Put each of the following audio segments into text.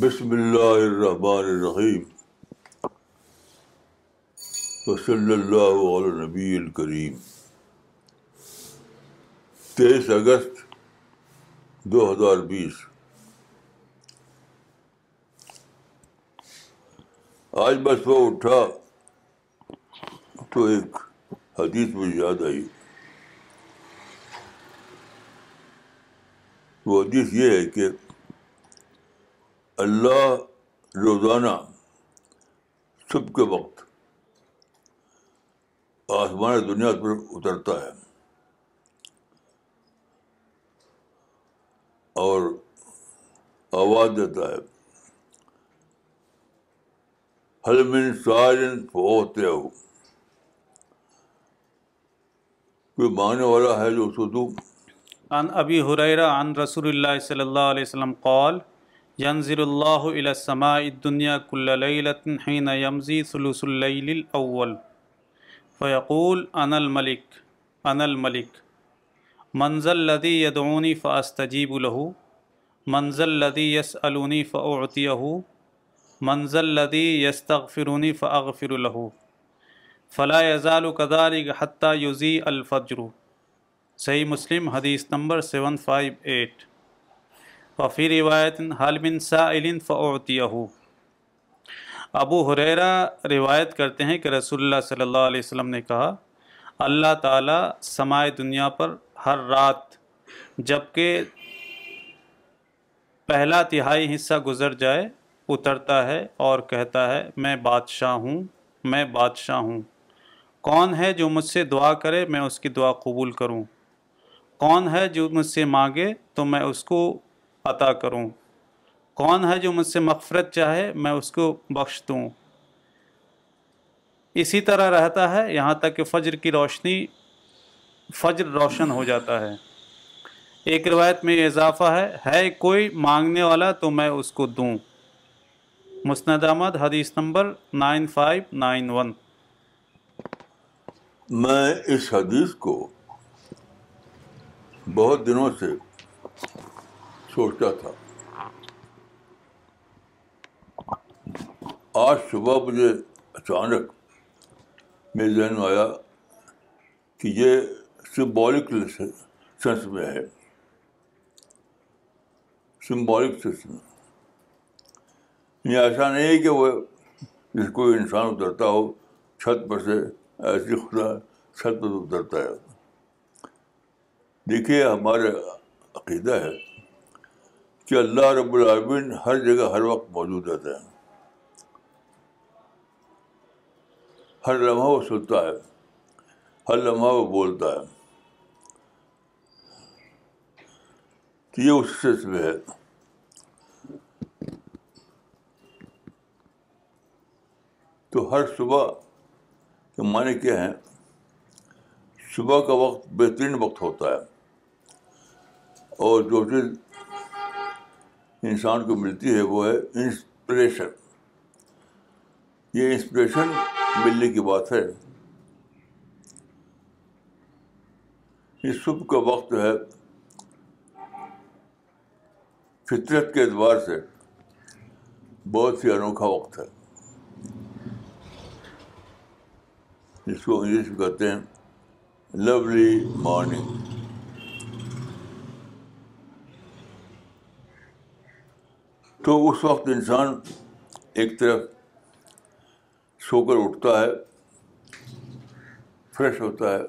بسم اللہ الرحمن الرحیم وصلی اللہ علیہ نبی الکریم تیئیس اگست دو ہزار بیس آج بس وہ اٹھا تو ایک حدیث مجھے یاد آئی۔ وہ حدیث یہ ہے کہ اللہ روزانہ صبح کے وقت آسمان دنیا پر اترتا ہے اور آواز دیتا ہے۔ حل من سائلن ہوتے ہو کوئی ماننے والا ہے جو اس کو دوں عن ابی حریرہ عن رسول اللہ صلی اللہ علیہ وسلم قال ينزل الله الى السماء الدنيا كل ليلة حين يمضي ثلث الليل الأول فيقول أنا الملك أنا الملك من ذا الذي يدعوني فأستجيب له من ذا الذي يسألني فأعطيه من ذا الذي يستغفرني فأغفر له فلا يزال كذلك حتى يزيء الفجر. صحیح مسلم، حدیث نمبر 758 وفی روایت، حال من سائل فعتیہ ابو حریرہ روایت کرتے ہیں کہ رسول اللہ صلی اللہ علیہ وسلم نے کہا، اللہ تعالیٰ سمائے دنیا پر ہر رات جبکہ پہلا تہائی حصہ گزر جائے، اترتا ہے اور کہتا ہے، میں بادشاہ ہوں، میں بادشاہ ہوں۔ کون ہے جو مجھ سے دعا کرے میں اس کی دعا قبول کروں؟ کون ہے جو مجھ سے مانگے تو میں اس کو عطا کروں؟ کون ہے جو مجھ سے مغفرت چاہے میں اس کو بخش دوں؟ اسی طرح رہتا ہے یہاں تک کہ فجر کی روشنی، فجر روشن ہو جاتا ہے۔ ایک روایت میں اضافہ ہے ہے کوئی مانگنے والا تو میں اس کو دوں۔ مسند احمد، حدیث number nine five nine one. میں اس حدیث کو بہت دنوں سے سوچتا تھا۔ آج صبح مجھے اچانک میرے ذہن میں آیا کہ یہ سمبولک سینس میں ہے۔ سمبولک سینس میں۔ یہ ایسا نہیں ہے کہ وہ جس کوئی انسان اترتا ہو چھت پر سے ایسی خدا چھت اترتا ہے۔ دیکھیے ہمارا عقیدہ ہے کہ اللہ رب العالمین ہر جگہ ہر وقت موجود رہتا ہے۔ ہر لمحہ وہ سنتا ہے، ہر لمحہ وہ بولتا ہے۔ تو یہ اس سے میں ہے۔ تو ہر صبح کے معنی کیا ہیں صبح کا وقت بہترین وقت ہوتا ہے اور جو چیز انسان کو ملتی ہے وہ ہے انسپریشن یہ انسپریشن ملنے کی بات ہے۔ یہ صبح کا وقت ہے فطرت کے اعتبار سے بہت ہی انوکھا وقت ہے۔ جس کو انگلش میں کہتے ہیں لولی مارننگ تو اس وقت انسان ایک طرف سو کر اٹھتا ہے فریش ہوتا ہے،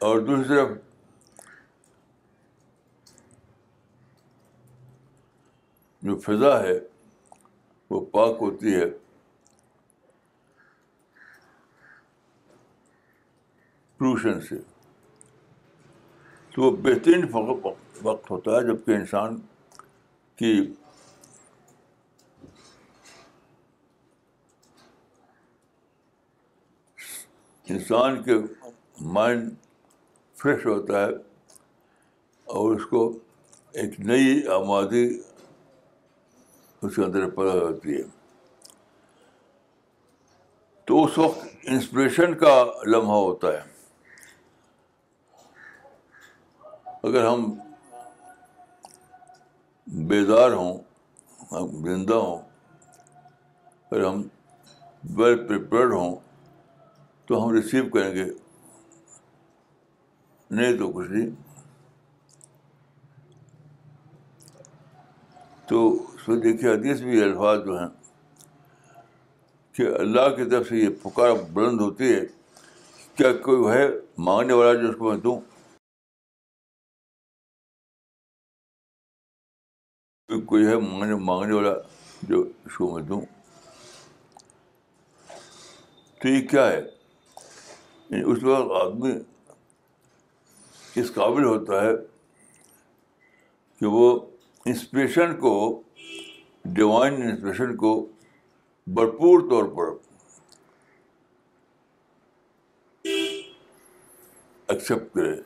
اور دوسری طرف جو فضا ہے وہ پاک ہوتی ہے۔ پولوشن سے۔ تو وہ بہترین وقت ہوتا ہے جبکہ انسان کی انسان کے مائنڈ فریش ہوتا ہے اور اس کو ایک نئی آمادی اس کے اندر پیدا ہوتی ہے۔ تو اس وقت انسپریشن کا لمحہ ہوتا ہے۔ اگر ہم بیدار ہوں، ہم زندہ ہوں، اگر ہم ویل پریپیئرڈ ہوں، تو ہم ریسیو کریں گے۔ نہیں تو کچھ نہیں۔ تو اس میں دیکھیے، حدیث بھی الفاظ جو ہیں کہ اللہ کی طرف سے یہ پکار بلند ہوتی ہے، کیا کوئی ہے مانگنے والا جو اس کو میں دوں؟ کوئی ہے مانگنے مانگنے والا جو اس کو میں دوں۔ تو یہ کیا ہے؟ یعنی اس وقت آدمی اس قابل ہوتا ہے کہ وہ انسپریشن کو ڈیوائن انسپریشن کو بھرپور طور پر ایکسیپٹ کرے۔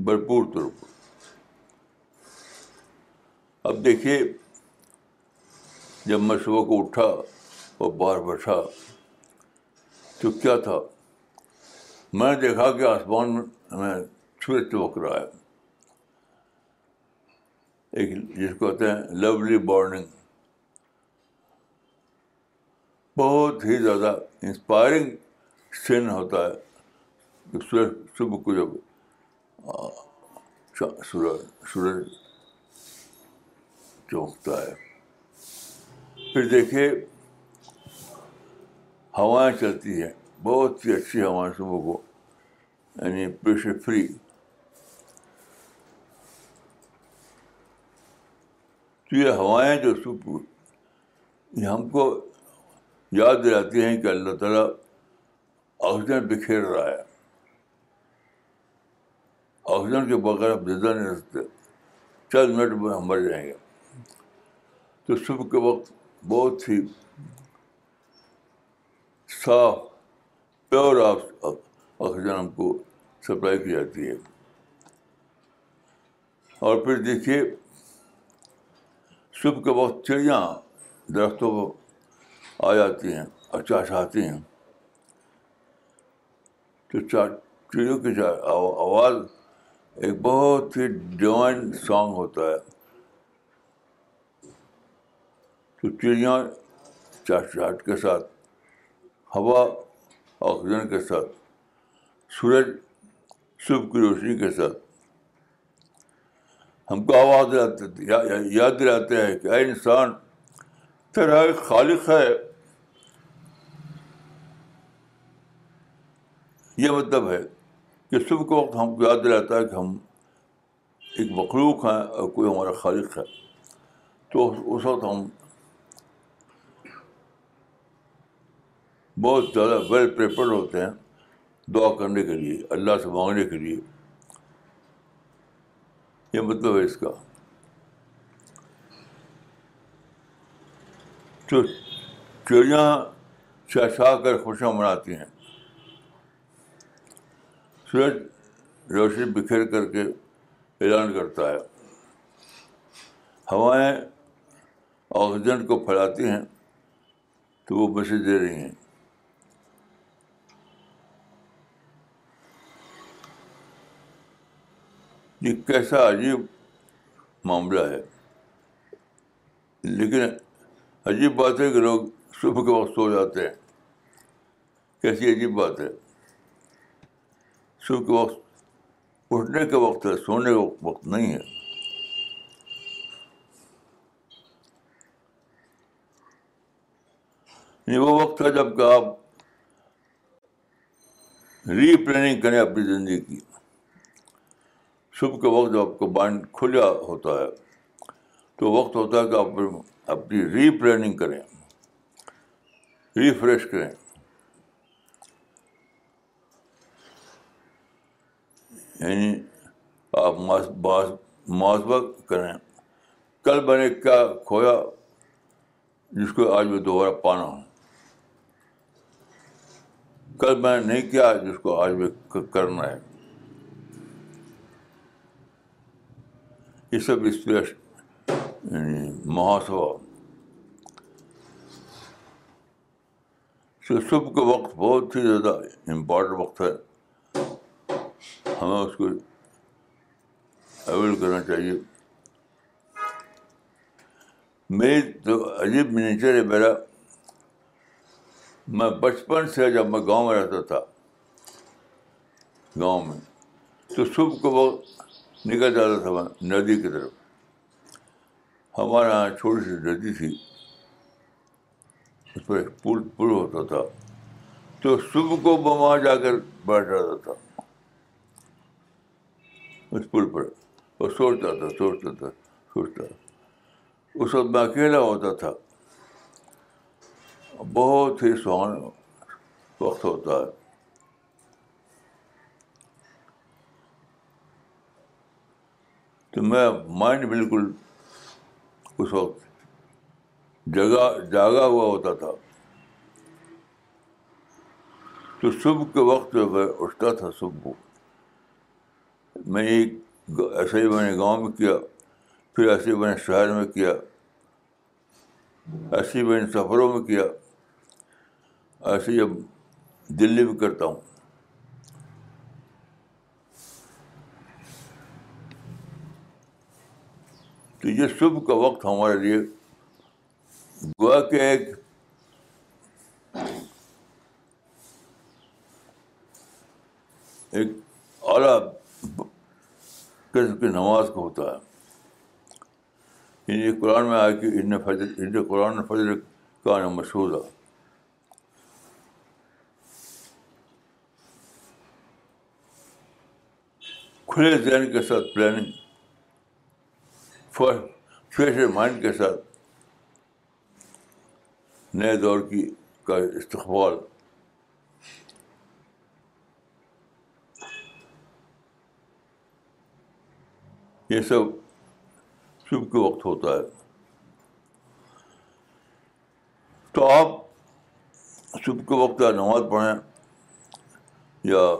بھرپور طور پر۔ اب دیکھیے، جب میں صبح کو اٹھا اور باہر بیٹھا تو کیا تھا؟ میں نے دیکھا کہ آسمان میں سورج چمک رہا ہے۔ ایک جس کو کہتے ہیں لولی بارننگ بہت ہی زیادہ انسپائرنگ سین ہوتا ہے۔ سورج صبح کو جب سورج سورج چمکتا ہے۔ پھر دیکھیے ہوائیں چلتی ہیں بہت ہی اچھی ہوائیں صبح کو یعنی پریشر فری۔ تو یہ ہوائیں جو صبح یہ ہم کو یاد دلاتی ہیں کہ اللہ تعالیٰ آکسیجن بکھیر رہا ہے۔ آکسیجن کے بغیر ہم زندہ نہیں رہ سکتے۔ چند منٹ میں ہم مر جائیں گے۔ تو صبح کے وقت بہت ہی صاف، پیور آکسیجن ہم کو سپلائی کی جاتی ہے۔ اور پھر دیکھیے، صبح کے وقت چڑیاں درختوں کو آ جاتی ہیں اور چہچہاتی ہیں۔ تو چڑیوں کی آواز ایک بہت ہی ڈیوائن سانگ ہوتا ہے۔ تو چڑیاں چہچہٹ کے ساتھ، ہوا، آکسیجن کے ساتھ، سورج صبح کی روشنی کے ساتھ۔ ہم کو آواز یاد دلاتے ہیں کہ اے انسان، تیرا ایک خالق ہے۔ یہ مطلب ہے کہ صبح کے وقت ہم کو یاد دلاتا ہے کہ ہم ایک مخلوق ہیں اور کوئی ہمارا خالق ہے۔ تو اس وقت ہم بہت زیادہ ویل پریپرڈ ہوتے ہیں دعا کرنے کے لیے، اللہ سے مانگنے کے لیے۔ یہ مطلب ہے اس کا۔ تو چڑیاں چہچا کر خوشیاں مناتی ہیں۔ سورج روشنی بکھیر کر کے اعلان کرتا ہے۔ ہوائیں آکسیجن کو پھیلاتی ہیں تو وہ میسیج دے رہی ہیں۔ یہ کیسا عجیب معاملہ ہے۔ لیکن عجیب بات ہے کہ لوگ صبح کے وقت سو جاتے ہیں۔ کیسی عجیب بات ہے۔ صبح کے وقت اٹھنے کے وقت ہے، سونے کا وقت نہیں ہے۔ یہ وہ وقت ہے جبکہ آپ ری پلاننگ کریں اپنی زندگی کی۔ صبح کے وقت جب آپ کا مائنڈ کھلا ہوتا ہے، تو وقت ہوتا ہے کہ آپ اپنی ری پلاننگ کریں، ریفریش کریں۔ یعنی آپ محاسبہ کریں۔ کل میں نے کیا کھویا جس کو آج میں دوبارہ پانا ہوں۔ کل میں نے نہیں کیا جس کو آج میں کرنا ہے۔ یہ سب یعنی محاسبہ تو صبح کا وقت بہت ہی زیادہ امپورٹنٹ وقت ہے۔ ہمیں اس کو اویل کرنا چاہیے۔ میری تو عجیب نیچر ہے میرا۔ میں بچپن سے جب میں گاؤں میں رہتا تھا، گاؤں میں، تو صبح کو وقت نکل جاتا تھا میں ندی کی طرف۔ ہمارے یہاں چھوٹی سی ندی تھی، اس پر ایک پل پل ہوتا تھا۔ تو صبح کو میں وہاں جا کر بیٹھ جاتا تھا۔ اس پل پر، اور سوچتا تھا سوچتا تھا، سوچتا اس وقت میں اکیلا ہوتا تھا۔ بہت ہی سہانا وقت ہوتا ہے۔ تو میں مائنڈ بالکل اس وقت جگہ، جاگا ہوا ہوتا تھا۔ تو صبح کے وقت جو میں اٹھتا تھا صبح، میں ایک ایسے ہی میں نے گاؤں میں کیا، پھر ایسے ہی میں نے شہر میں کیا ایسے ہی میں نے سفروں میں کیا ایسے ہی اب دلی میں کرتا ہوں۔ تو یہ صبح کا وقت ہمارے لیے گوا کہ ایک ایک اعلیٰ قسم کی نماز کا ہوتا ہے۔ یعنی قرآن میں آیا کہ ان فجر ان قرآن فجر کا نام مشہور ہے۔ کھلے ذہن کے ساتھ پلاننگ فریش مائنڈ کے ساتھ نئے دور کی کا استقبال۔ یہ سب صبح کے وقت ہوتا ہے۔ تو آپ صبح کے وقت یا نماز پڑھیں یا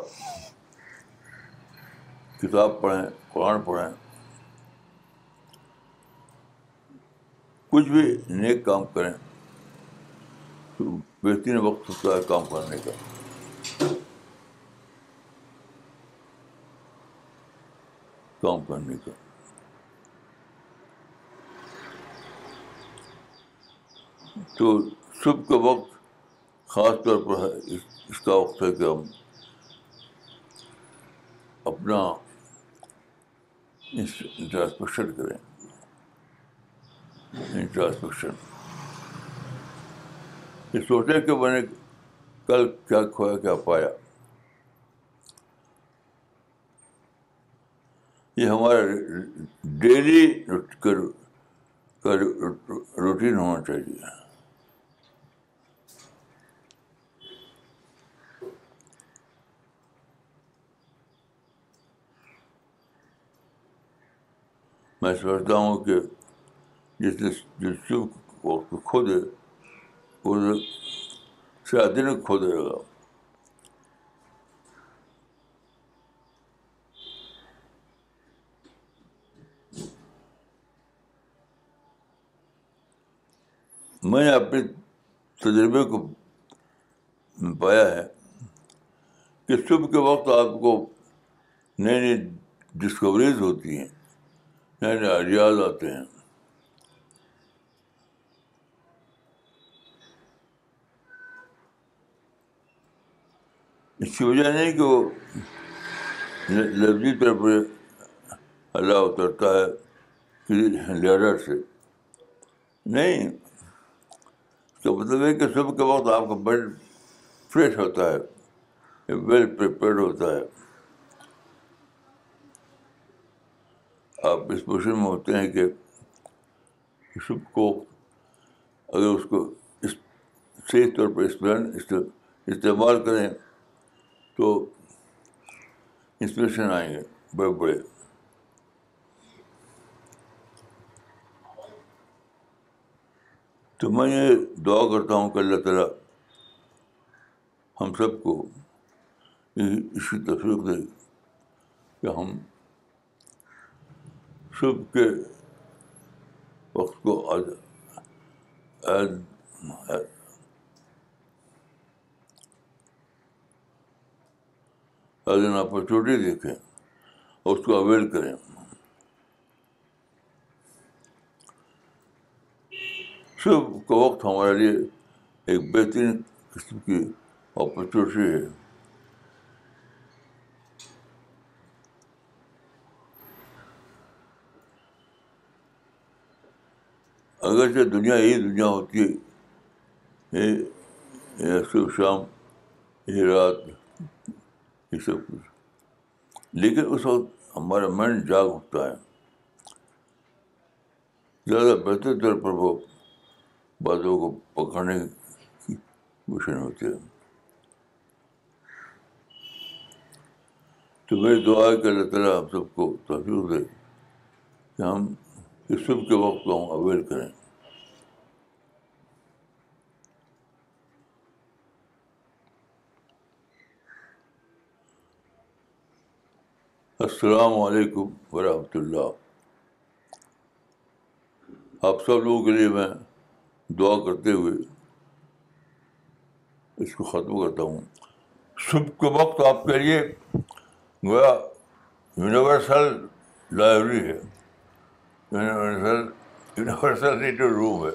کتاب پڑھیں، قرآن پڑھیں کچھ بھی نیک کام کریں، تو بہترین وقت ہوتا ہے کام کرنے کا۔ کام کرنے کا۔ تو صبح کا وقت خاص طور پر ہے اس کا وقت ہے کہ ہم اپنا انٹراسپیکشن کریں۔ انٹراسپیکشن یہ سوچیں کہ میں نے کل کیا کھویا کیا پایا یہ ہمارا ڈیلی کا روٹین ہونا چاہیے میں سمجھتا ہوں کہ جس نے جس صبح وقت کھو دے وہ شاید دن کھو دے گا میں نے اپنے تجربے کو پایا ہے کہ صبح کے وقت آپ کو نئی نئی ڈسکوریز ہوتی ہیں نئے نئے آئیڈیاز آتے ہیں اس کی وجہ نہیں کہ وہ لفظی طور پر اللہ اترتا ہے لیڈر سے۔ نہیں اس کا مطلب ہے کہ صبح کے وقت آپ کا مائنڈ فریش ہوتا ہے، ویل پریپیئرڈ ہوتا ہے۔ آپ اس پوزیشن میں ہوتے ہیں کہ صبح کو اگر اس کو اس صحیح طور پر استعمال کریں تو انسپریشن آئیں گے بڑے بڑے۔ تو میں یہ دعا کرتا ہوں کہ اللہ تعالیٰ ہم سب کو اس کی تفریح دے کہ ہم صبح کے وقت کو ایز این اپرچونیٹی دیکھیں اور اس کو اویل کریں۔ صبح کا وقت ہمارے لیے ایک بہترین قسم کی اپرچونیٹی ہے۔ اگرچہ دنیا یہی دنیا ہوتی ہے صبح شام، یہ رات یہ سب کچھ۔ لیکن اس وقت ہمارا مائنڈ جاگ اٹھتا ہے۔ زیادہ بہتر طور پر وہ باتوں کو پکڑنے کی مشن ہوتی ہے۔ تو میری دعا ہے کہ اللہ تعالیٰ ہم سب کو تحفظ دے کہ ہم اس صبح کے وقت کو ہم اویل کریں۔ السلام علیکم ورحمۃ اللہ۔ آپ سب لوگوں کے لیے میں دعا کرتے ہوئے اس کو ختم کرتا ہوں۔ صبح کے وقت آپ کے لیے گویا یونیورسل لائبریری ہے۔ یونیورسل یونیورسل ریٹر روم ہے۔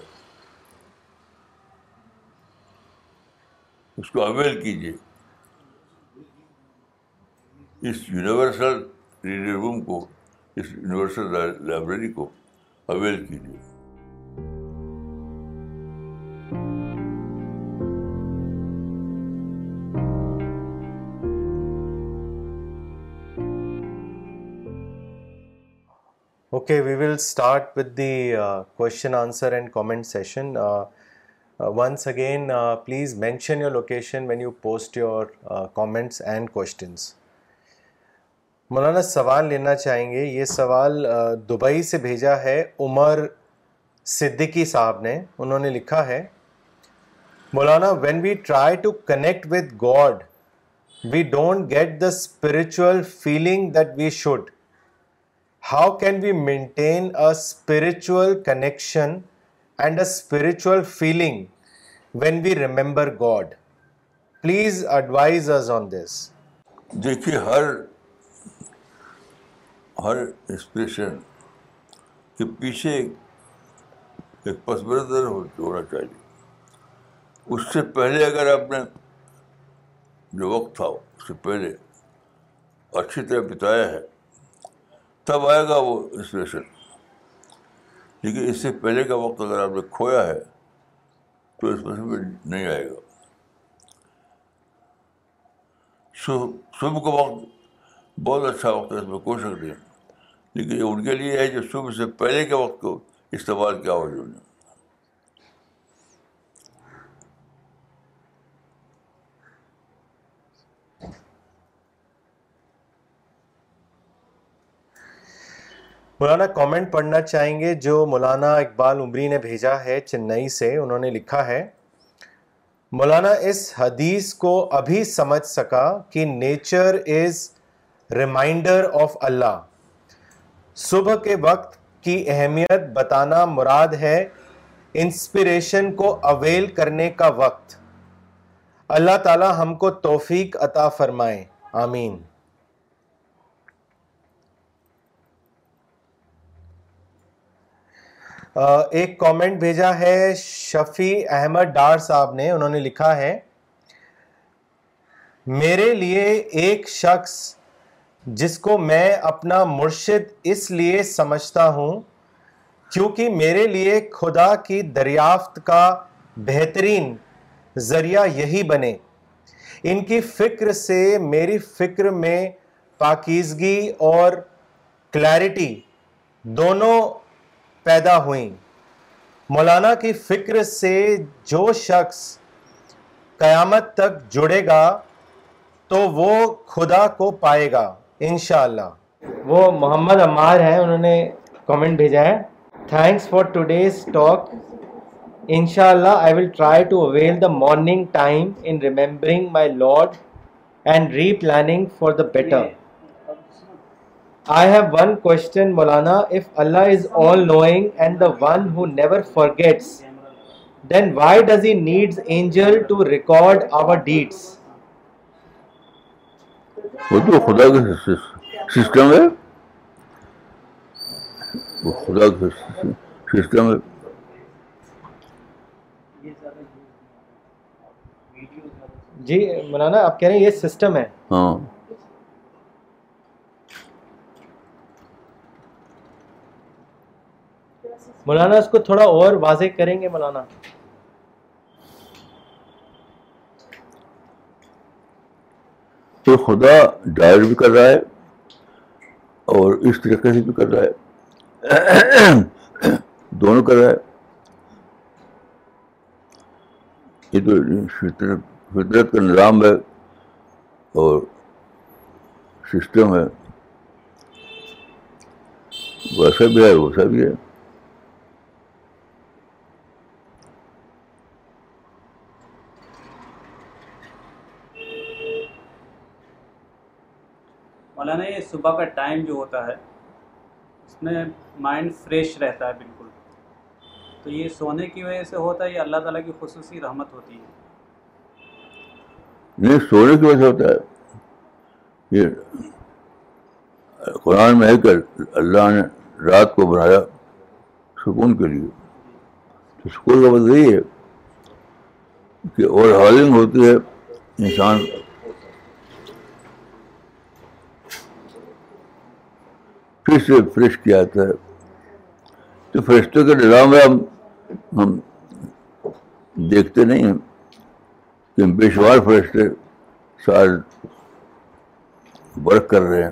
اس کو اویل کیجیے اس یونیورسل ریڈنگ روم کو، اس یونیورسل لائبریری کو اویل کیجیے۔ Okay we will start with the question answer and comment session once again please mention your location when you post your comments and questions مولانا، سوال لینا چاہیں گے۔ یہ سوال دبئی سے بھیجا ہے۔ عمر صدیقی صاحب نے، انہوں نے لکھا ہے۔ مولانا when we try to connect with God we don't get the spiritual feeling that we should how can we maintain a spiritual connection and a spiritual feeling when we remember God please advise us on this دیکھیے، ہر ہر inspiration کے پیچھے ایک پس منظر ہونا چاہیے۔ اس سے پہلے اگر آپ نے جو وقت تھا، اس سے پہلے اچھی طرح بتایا ہے، تب آئے گا وہ انسپریشن لیکن اس سے پہلے کا وقت اگر آپ نے کھویا ہے، تو اس میں نہیں آئے گا۔ صبح کا وقت بہت اچھا وقت ہے اس میں کوئی شک نہیں لیکن یہ ان کے لیے ہے جو صبح سے پہلے کے وقت کو استعمال کیا ہو جو مولانا کامنٹ پڑھنا چاہیں گے جو مولانا اقبال عمری نے بھیجا ہے چنئی سے، انہوں نے لکھا ہے۔ مولانا، اس حدیث کو ابھی سمجھ سکا کہ nature is reminder of Allah. صبح کے وقت کی اہمیت بتانا مراد ہے انسپریشن کو اویل کرنے کا وقت۔ اللہ تعالی ہم کو توفیق عطا فرمائے۔ آمین۔ ایک کامنٹ بھیجا ہے شفیع احمد ڈار صاحب نے، انہوں نے لکھا ہے، میرے لیے ایک شخص جس کو میں اپنا مرشد اس لیے سمجھتا ہوں کیونکہ میرے لیے خدا کی دریافت کا بہترین ذریعہ یہی بنے۔ ان کی فکر سے میری فکر میں پاکیزگی اور کلیرٹی دونوں پیدا ہوئیں۔ مولانا کی فکر سے جو شخص قیامت تک جڑے گا تو وہ خدا کو پائے گا۔ انشاءاللہ۔ وہ محمد عمار ہیں، انہوں نے کامنٹ بھیجا ہے۔ تھینکس فار ٹوڈیز ٹاک انشاءاللہ I will try to avail the morning time in remembering my Lord and replanning for the better I have one question Maulana if Allah is all knowing and the one who never forgets then why does he needs angel to record our deeds وہ تو خدا کا system ہے وہ خدا کا system ہے جی مولانا آپ کہہ رہے ہیں یہ سسٹم ہے۔ ہاں۔ مولانا اس کو تھوڑا اور واضح کریں گے مولانا؟ تو خدا ڈائر بھی کر رہا ہے اور اس طریقے سے بھی کر رہا ہے۔ دونوں کر رہا ہے۔ یہ تو فطرت فطرت کا نظام ہے اور سسٹم ہے۔ ویسا بھی ہے، ویسا بھی ہے۔ مولانا، یہ صبح کا ٹائم جو ہوتا ہے، اس میں مائنڈ فریش رہتا ہے بالکل۔ تو یہ سونے کی وجہ سے ہوتا ہے یا اللہ تعالیٰ کی خصوصی رحمت ہوتی ہے۔ نہیں سونے کی وجہ سے ہوتا ہے۔ یہ قرآن میں ہے کہ اللہ نے رات کو بنایا سکون کے لیے۔ تو سکون کا مطلب یہی ہے کہ اوور ہالنگ ہوتی ہے، انسان پھر سے فریش کیا جاتا ہے تو فرشتوں کے نظام میں ہم ہم دیکھتے نہیں ہیں کہ بے شمار فرشتے سارے ورک کر رہے ہیں۔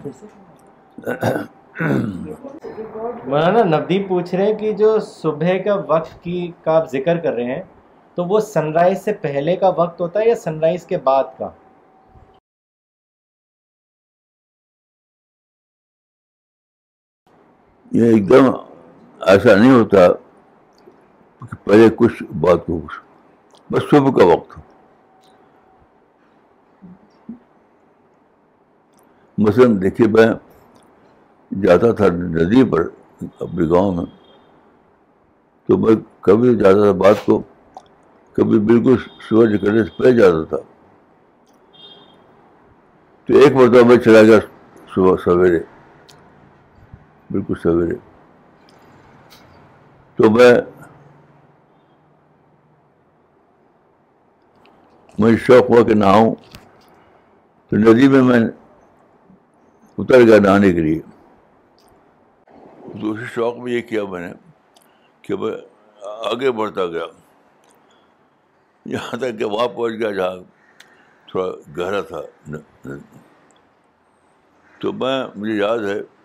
مولانا نبدیپ پوچھ رہے ہیں کہ جو صبح کا وقت کی کا آپ ذکر کر رہے ہیں، تو وہ سن رائز سے پہلے کا وقت ہوتا ہے یا سن رائز کے بعد کا؟ یہ ایک دم ایسا نہیں ہوتا کہ پہلے کچھ بات کو کچھ بس صبح کا وقت ہو۔ مثلاً دیکھیے، میں جاتا تھا ندی پر اپنے گاؤں میں، تو میں کبھی جاتا تھا بات کو، کبھی بالکل سورج نکلنے سے پہلے جاتا تھا۔ تو ایک مرتبہ میں چلا گیا صبح سویرے۔ بالکل سویرے۔ تو میں مجھے شوق ہوا کہ نہاؤں۔ تو ندی میں میں اتر گیا نہانے کے لیے۔ دوسرے شوق میں یہ کیا میں نے کہ میں آگے بڑھتا گیا۔ یہاں تک کہ وہاں پہنچ گیا جہاں تھوڑا گہرا تھا۔ تو میں، مجھے یاد ہے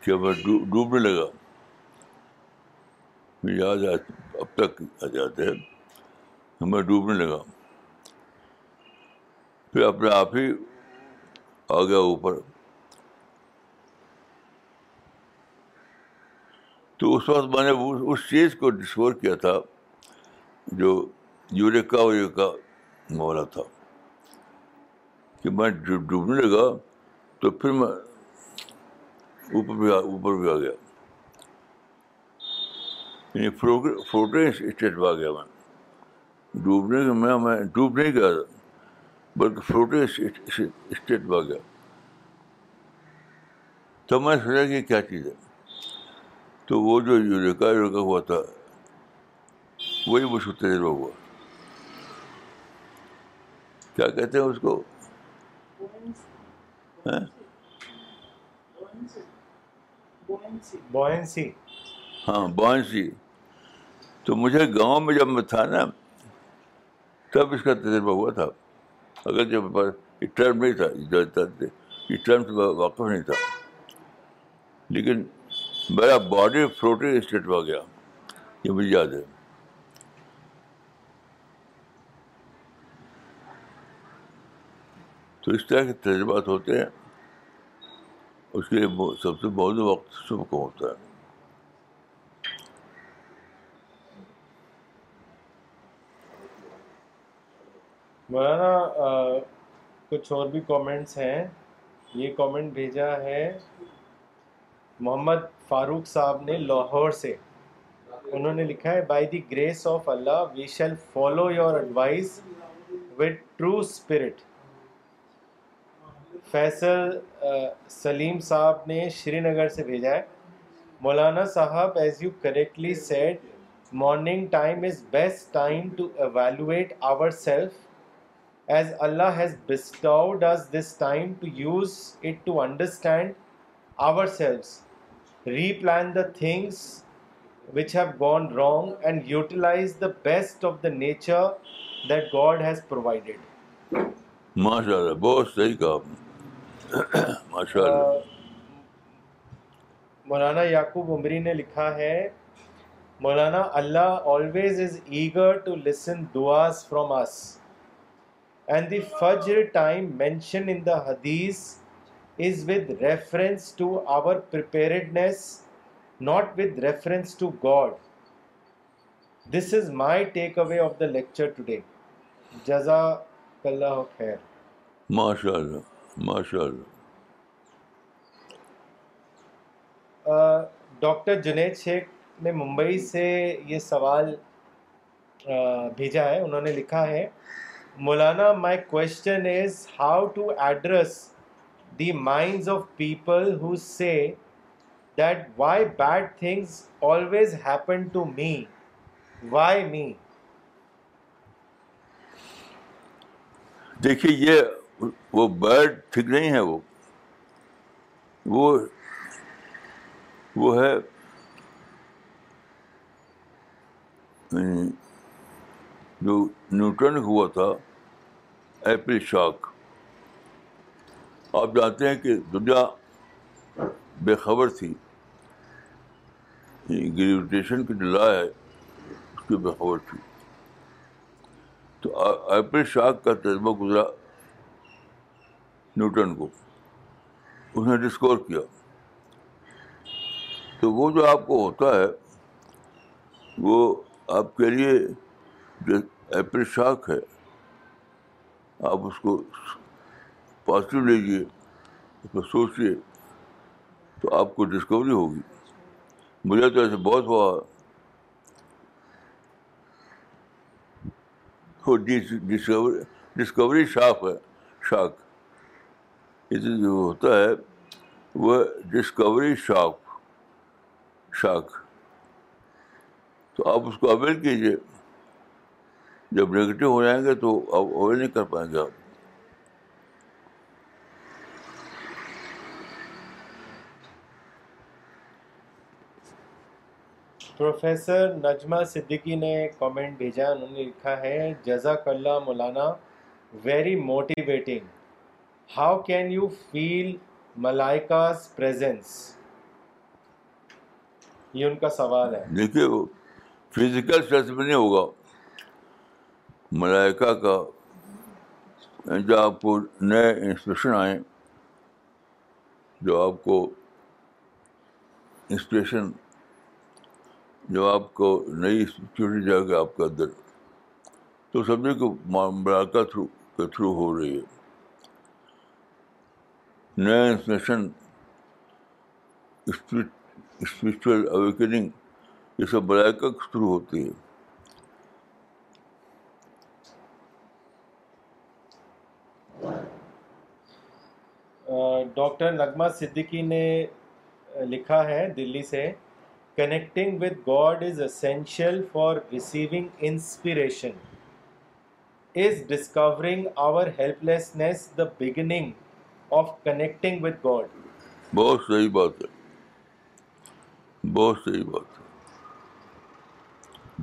کہ میں ڈوبنے لگا۔ مجھے یاد ہے اب تک یاد ہے میں ڈوبنے لگا۔ پھر اپنے آپ ہی آ گیا اوپر۔ تو اس وقت میں نے اس چیز کو ڈسکور کیا تھا جو یوریکا وریکا مولا تھا۔ کہ میں ڈوبنے لگا تو پھر میں اوپر بھی اوپر بھی آ گیا یعنی فلوٹنگ اسٹیٹ میں آ گیا میں ڈوبنے کے میں میں ڈوب نہیں گیا تھا بلکہ فلوٹنگ اسٹیٹ میں آ گیا تو میں سوچا کہ کیا چیز ہے تو وہ جو یوریکا یوریکا ہوا تھا وہی مجھ کو تجربہ ہوا کیا کہتے ہیں اس کو ہاں بوئنسی تو مجھے گاؤں میں جب میں تھا نا تب اس کا تجربہ ہوا تھا۔ اگر جب یہ ٹرم نہیں تھا یہ ٹرم سے واقف نہیں تھا۔ لیکن میرا باڈی فلوٹنگ اسٹیٹ میں آ گیا۔ یہ مجھے یاد ہے۔ تو اس طرح کے تجربات ہوتے ہیں۔ اس کے لیے سب سے بہت وقت صبح کو ہوتا ہے۔ مولانا کچھ اور بھی کامنٹس ہیں؟ یہ کامنٹ بھیجا ہے محمد فاروق صاحب نے لاہور سے۔ انہوں نے لکھا ہے by the grace of Allah we shall follow your advice with true spirit Faisal Saleem صاحب نے شری نگر سے بھیجا ہے۔ مولانا صاحب as you correctly said morning time is best time to evaluate ourself as Allah has bestowed us this time to use it to understand ourselves replan the things which have gone wrong and utilise the best of the nature that God has provided ماشاء اللہ بہت صحیح کہا آپ نے۔ ماشاء اللہ مولانا یعقوب عمری نے لکھا ہے Maulana Allah always is eager to listen دعاز from us and the Fajr time mention in the hadith is with reference to our preparedness not with reference to God this is my takeaway of the lecture today جزاک اللہ خیر ماشاء اللہ ماشاء اللہ doctor Junaid شیخ نے ممبئی سے یہ سوال بھیجا ہے انہوں نے لکھا ہے Maulana my question is how to address the minds of people who say that why bad things always happen to me why me دیکھیے یہ وہ بیڈ ٹھیک نہیں ہے وہ۔ وہ وہ ہے، جو نیوٹن ہوا تھا، ایپل شاک۔ آپ جانتے ہیں کہ دنیا بے خبر تھی۔ گریویٹیشن کی ڈلا ہے، اس کی بے خبر تھی۔ تو ایپل شاک کا تجربہ گزرا۔ نیوٹن کو۔ اس نے ڈسکور کیا۔ تو وہ جو آپ کو ہوتا ہے، وہ آپ کے لیے جو ایپل شاک ہے، آپ اس کو پازیٹیو لیجیے اس کو سوچیے تو آپ کو ڈسکوری ہوگی۔ مجھے تو ایسے بہت ہوا۔ ڈسکوری ڈسکوری شاپ ہے شاک جو ہوتا ہے، وہ ڈسکوری شاک شاک تو آپ اس کو اویل کیجیے جب نگیٹو ہو جائیں گے تو آپ اویل نہیں کر پائیں گے آپ۔ پروفیسر نجمہ صدیقی نے کامنٹ بھیجا، انہوں نے لکھا ہے، جزاک اللہ Maulana very motivating how can you feel ملائکاز presence یہ ان کا سوال ہے۔ دیکھیے، وہ فزیکل سینس میں نہیں ہوگا۔ ملائکہ کا جو آپ کو نئے انسپریشن آئیں جو آپ کو انسپریشن جب آپ کو نئی چوٹی جائے گا آپ کے اندر، تو سمجھے کہ مراکہ تھرو کے تھرو ہو رہی ہے۔ نیا انفارمیشن اسپرچل اویکننگ یہ سب مراکہ کے تھرو ہوتی ہے ڈاکٹر نغمہ صدیقی نے لکھا ہے دلی سے connecting with God is essential for receiving inspiration is discovering our helplessness the beginning of connecting with God بہت صحیح بات ہے۔ بہت صحیح بات ہے۔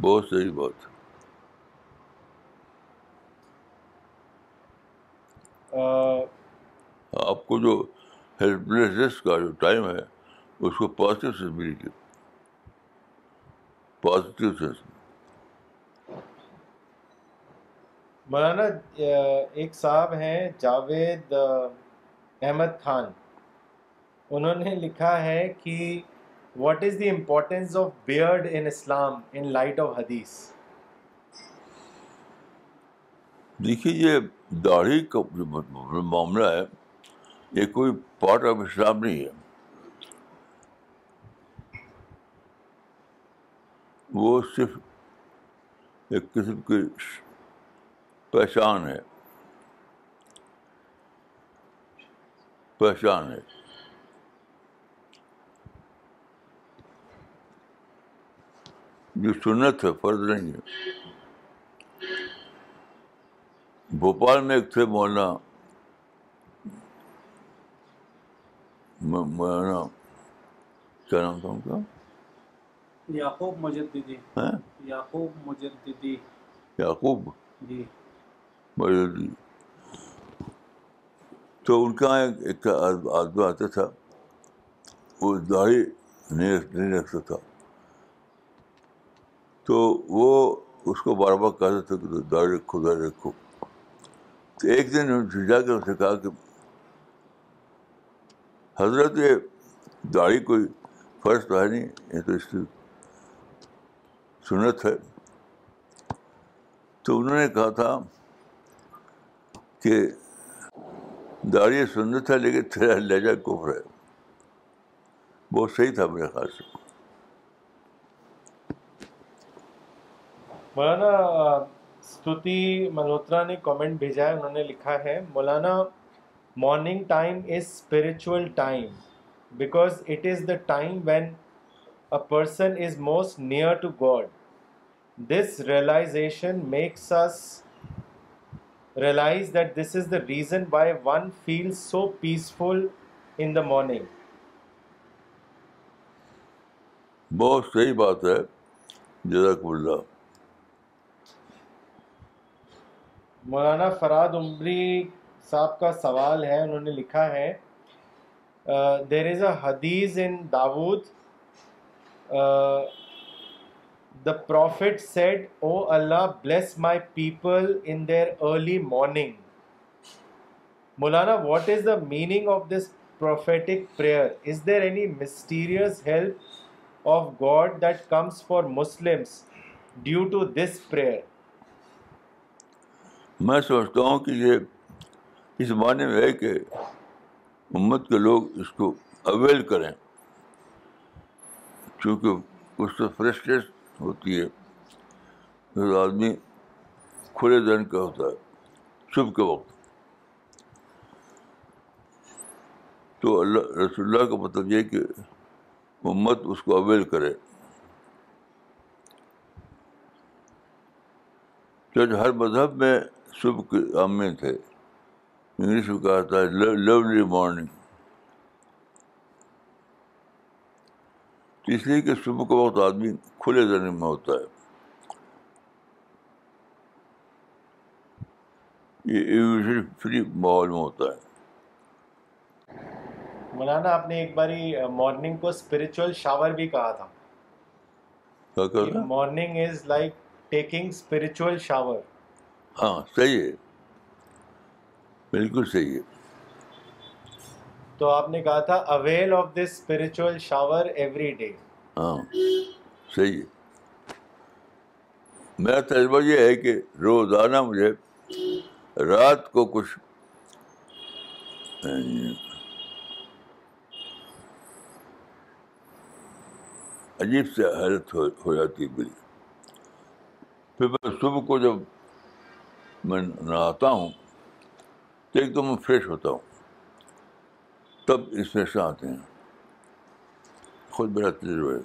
بہت صحیح بات ہے۔ آپ کو جو ہیلپ لیسنس کا جو ٹائم ہے اس کو پازیٹیو سے ملیے پازیٹیو سینس مولانا ایک صاحب ہیں جاوید احمد خان۔ انہوں نے لکھا ہے کہ what is the importance of beard in Islam in light of hadith دیکھیے، یہ داڑھی کا جو معاملہ ہے، یہ کوئی پارٹ آف اسلام نہیں ہے۔ وہ صرف ایک قسم کی پہچان ہے۔ پہچان ہے۔ جو سنت ہے فرض نہیں ہے۔ بھوپال میں ایک تھے مولانا مولانا کیا نام تھا ان کا؟ یعقوب مجددی۔ ہیں یعقوب مجددی۔ یعقوب؟ جی۔ مجدی تو ان کا ایک ایک آدمی آتا تھا، وہ داڑھی نہیں رکھتا تھا۔ تو وہ اس کو بار بار کہتا تھا کہ داڑھی رکھو داڑھی رکھو۔ تو ایک دن جا کے اس نے کہا کہ حضرت، یہ داڑھی کوئی فرض تو ہے نہیں، یہ تو اس کی سنت ہے۔ تو انہوں نے کہا تھا کہ داڑھی سنت ہے لیکن تیرا لہجہ کفر ہے۔ بہت صحیح تھا میرے خیال سے۔ مولانا ستوتی ملہوترا نے کامنٹ بھیجا ہے، انہوں نے لکھا ہے، Maulana morning time is spiritual time because it is the time when a person is most near to God this realization makes us realize that this is the reason why one feel so peaceful in the morning بہت صحیح بات ہے جزاک اللہ۔ مولانا فراد عمری صاحب کا سوال ہے انہوں نے لکھا ہے دیر از a hadith in Dawud the prophet said O Allah bless my people in their early morning Maulana what is the meaning of this prophetic prayer is there any mysterious help of God that comes for Muslims due to this prayer میں سمجھتا ہوں کہ یہ اس معنی میں ہے کہ امت کے لوگ اس کو اویل کریں کیونکہ اس سے فریشنیس ہوتی ہے۔ آدمی کھلے دن کا ہوتا ہے، صبح کے وقت۔ تو اللہ، رسول اللہ کا مطلب یہ کہ امت اس کو اویل کرے۔ تو ہر مذہب میں صبح کی اہمیت ہے انگلش میں کہا جاتا ہے لولی مارننگ۔ اس لیے کہ صبح کے وقت آدمی کھلے دن میں ہوتا ہے۔ یہ فری ماحول میں ہوتا ہے۔ مولانا آپ نے ایک باری مارننگ کو اسپرچل شاور بھی کہا تھا۔ Morning is like taking spiritual shower ہاں صحیح ہے۔ بالکل صحیح ہے۔ تو آپ نے کہا تھا avail of this spiritual shower every day ہاں صحیح ہے۔ میرا تجربہ یہ ہے کہ روزانہ مجھے رات کو کچھ، عجیب سے حیرت ہو جاتی ہے میری۔ پھر میں صبح کو جب میں نہاتا ہوں تو ایک دم فریش ہوتا ہوں۔ تب انسپریشن آتے ہیں۔ خود میرا تجربہ ہے۔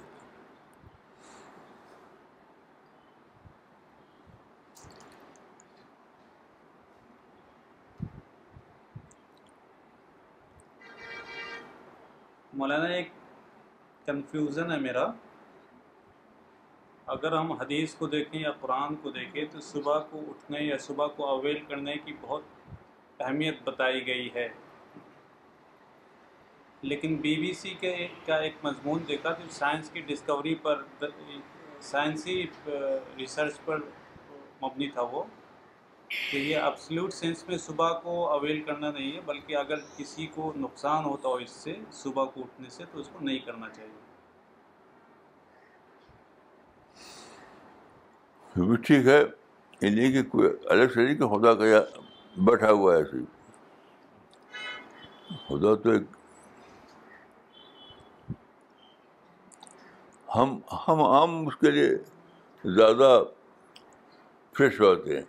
مولانا، ایک کنفیوژن ہے میرا۔ اگر ہم حدیث کو دیکھیں یا قرآن کو دیکھیں، تو صبح کو اٹھنے یا صبح کو اویل کرنے کی بہت اہمیت بتائی گئی ہے۔ لیکن بی بی سی کے کا ایک مضمون دیکھا تو سائنس کی ڈسکوری پر سائنسی ریسرچ پر مبنی تھا وہ، کہ یہ ابسلیوٹ سینس میں صبح کو اویل کرنا نہیں ہے، بلکہ اگر کسی کو نقصان ہوتا ہو اس سے صبح کو اٹھنے سے، تو اس کو نہیں کرنا چاہیے۔ بھی ٹھیک ہے، یہ نہیں کہ کوئی الگ سے نہیں کہ خدا کا یا بیٹھا ہوا ہے۔ ایسے خدا تو ایک ہم ہم عام اس کے لیے زیادہ فریش ہوتے ہیں۔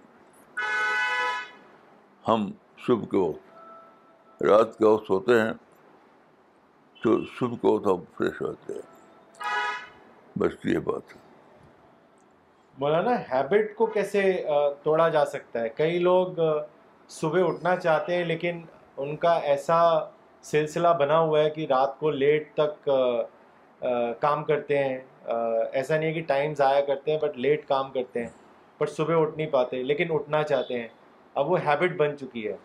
ہم صبح کے وقت رات کے وقت سوتے ہیں، تو صبح کو وقت ہم فریش ہوتے ہیں۔ بس یہ بات ہے۔ مولانا ہیبٹ کو کیسے توڑا جا سکتا ہے؟ کئی لوگ صبح اٹھنا چاہتے ہیں، لیکن ان کا ایسا سلسلہ بنا ہوا ہے کہ رات کو لیٹ تک کام کرتے ہیں۔ ایسا نہیں ہے کہ ٹائم ضائع کرتے ہیں، بٹ لیٹ کام کرتے ہیں۔ بٹ صبح اٹھ نہیں پاتے، لیکن اٹھنا چاہتے ہیں۔ اب وہ ہیبٹ بن چکی ہے۔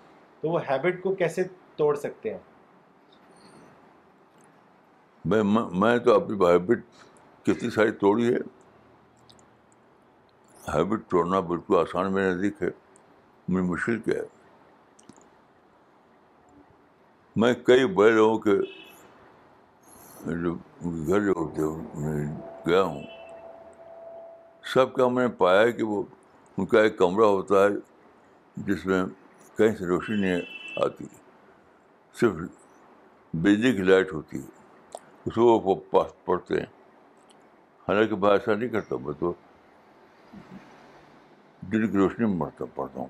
تو وہ ہیبٹ کو کیسے توڑ سکتے ہیں؟ میں، میں- میں تو اپنی ہیبٹ کتنی ساری توڑی ہے۔ ہیبٹ توڑنا بالکل آسان میرے نزدیک ہے، مجھے مشکل کیا ہے۔ میں کئی بڑے لوگوں کے جو گھر جو ہوتے میں گیا ہوں۔ سب کا میں نے پایا ہے کہ وہ، ان کا ایک کمرہ ہوتا ہے جس میں کہیں سے روشنی نہیں آتی، صرف بجلی کی لائٹ ہوتی ہے، اس کو وہ پاس پڑھتے ہیں۔ حالانکہ میں ایسا نہیں کرتا، میں تو دن کی روشنی میں پڑھتا پڑھتا ہوں۔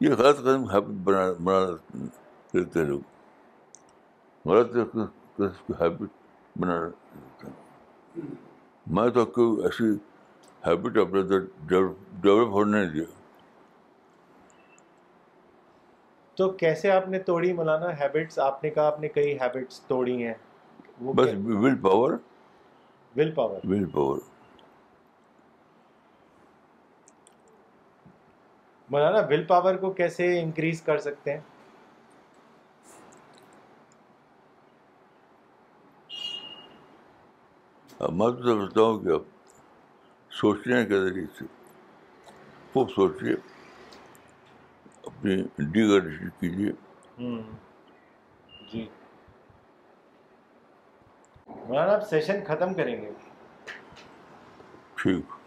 یہ غلط قدم ہیبٹ بنا بنا لیتے ہیں لوگ۔ غلط ہیبٹ بنا لیتے ہیں میں تو کوئی ایسی ہیبٹ اپنے اندر ڈیولپ ہونے نہیں دیا۔ تو کیسے آپ نے توڑی مولانا ہیبٹس آپ نے کہا آپ نے کئی ہیبٹس توڑی ہیں۔ بس will power will power will power Maulana will power کو کیسے انکریز کر سکتے ہیں؟ میں تو سمجھتا ہوں کہ اب سوچنے کے ذریعے سے۔ خوب سوچیے اپنی ڈیگریڈیشن کیجیے۔ جی۔ مولانا آپ سیشن ختم کریں گے؟ ٹھیک۔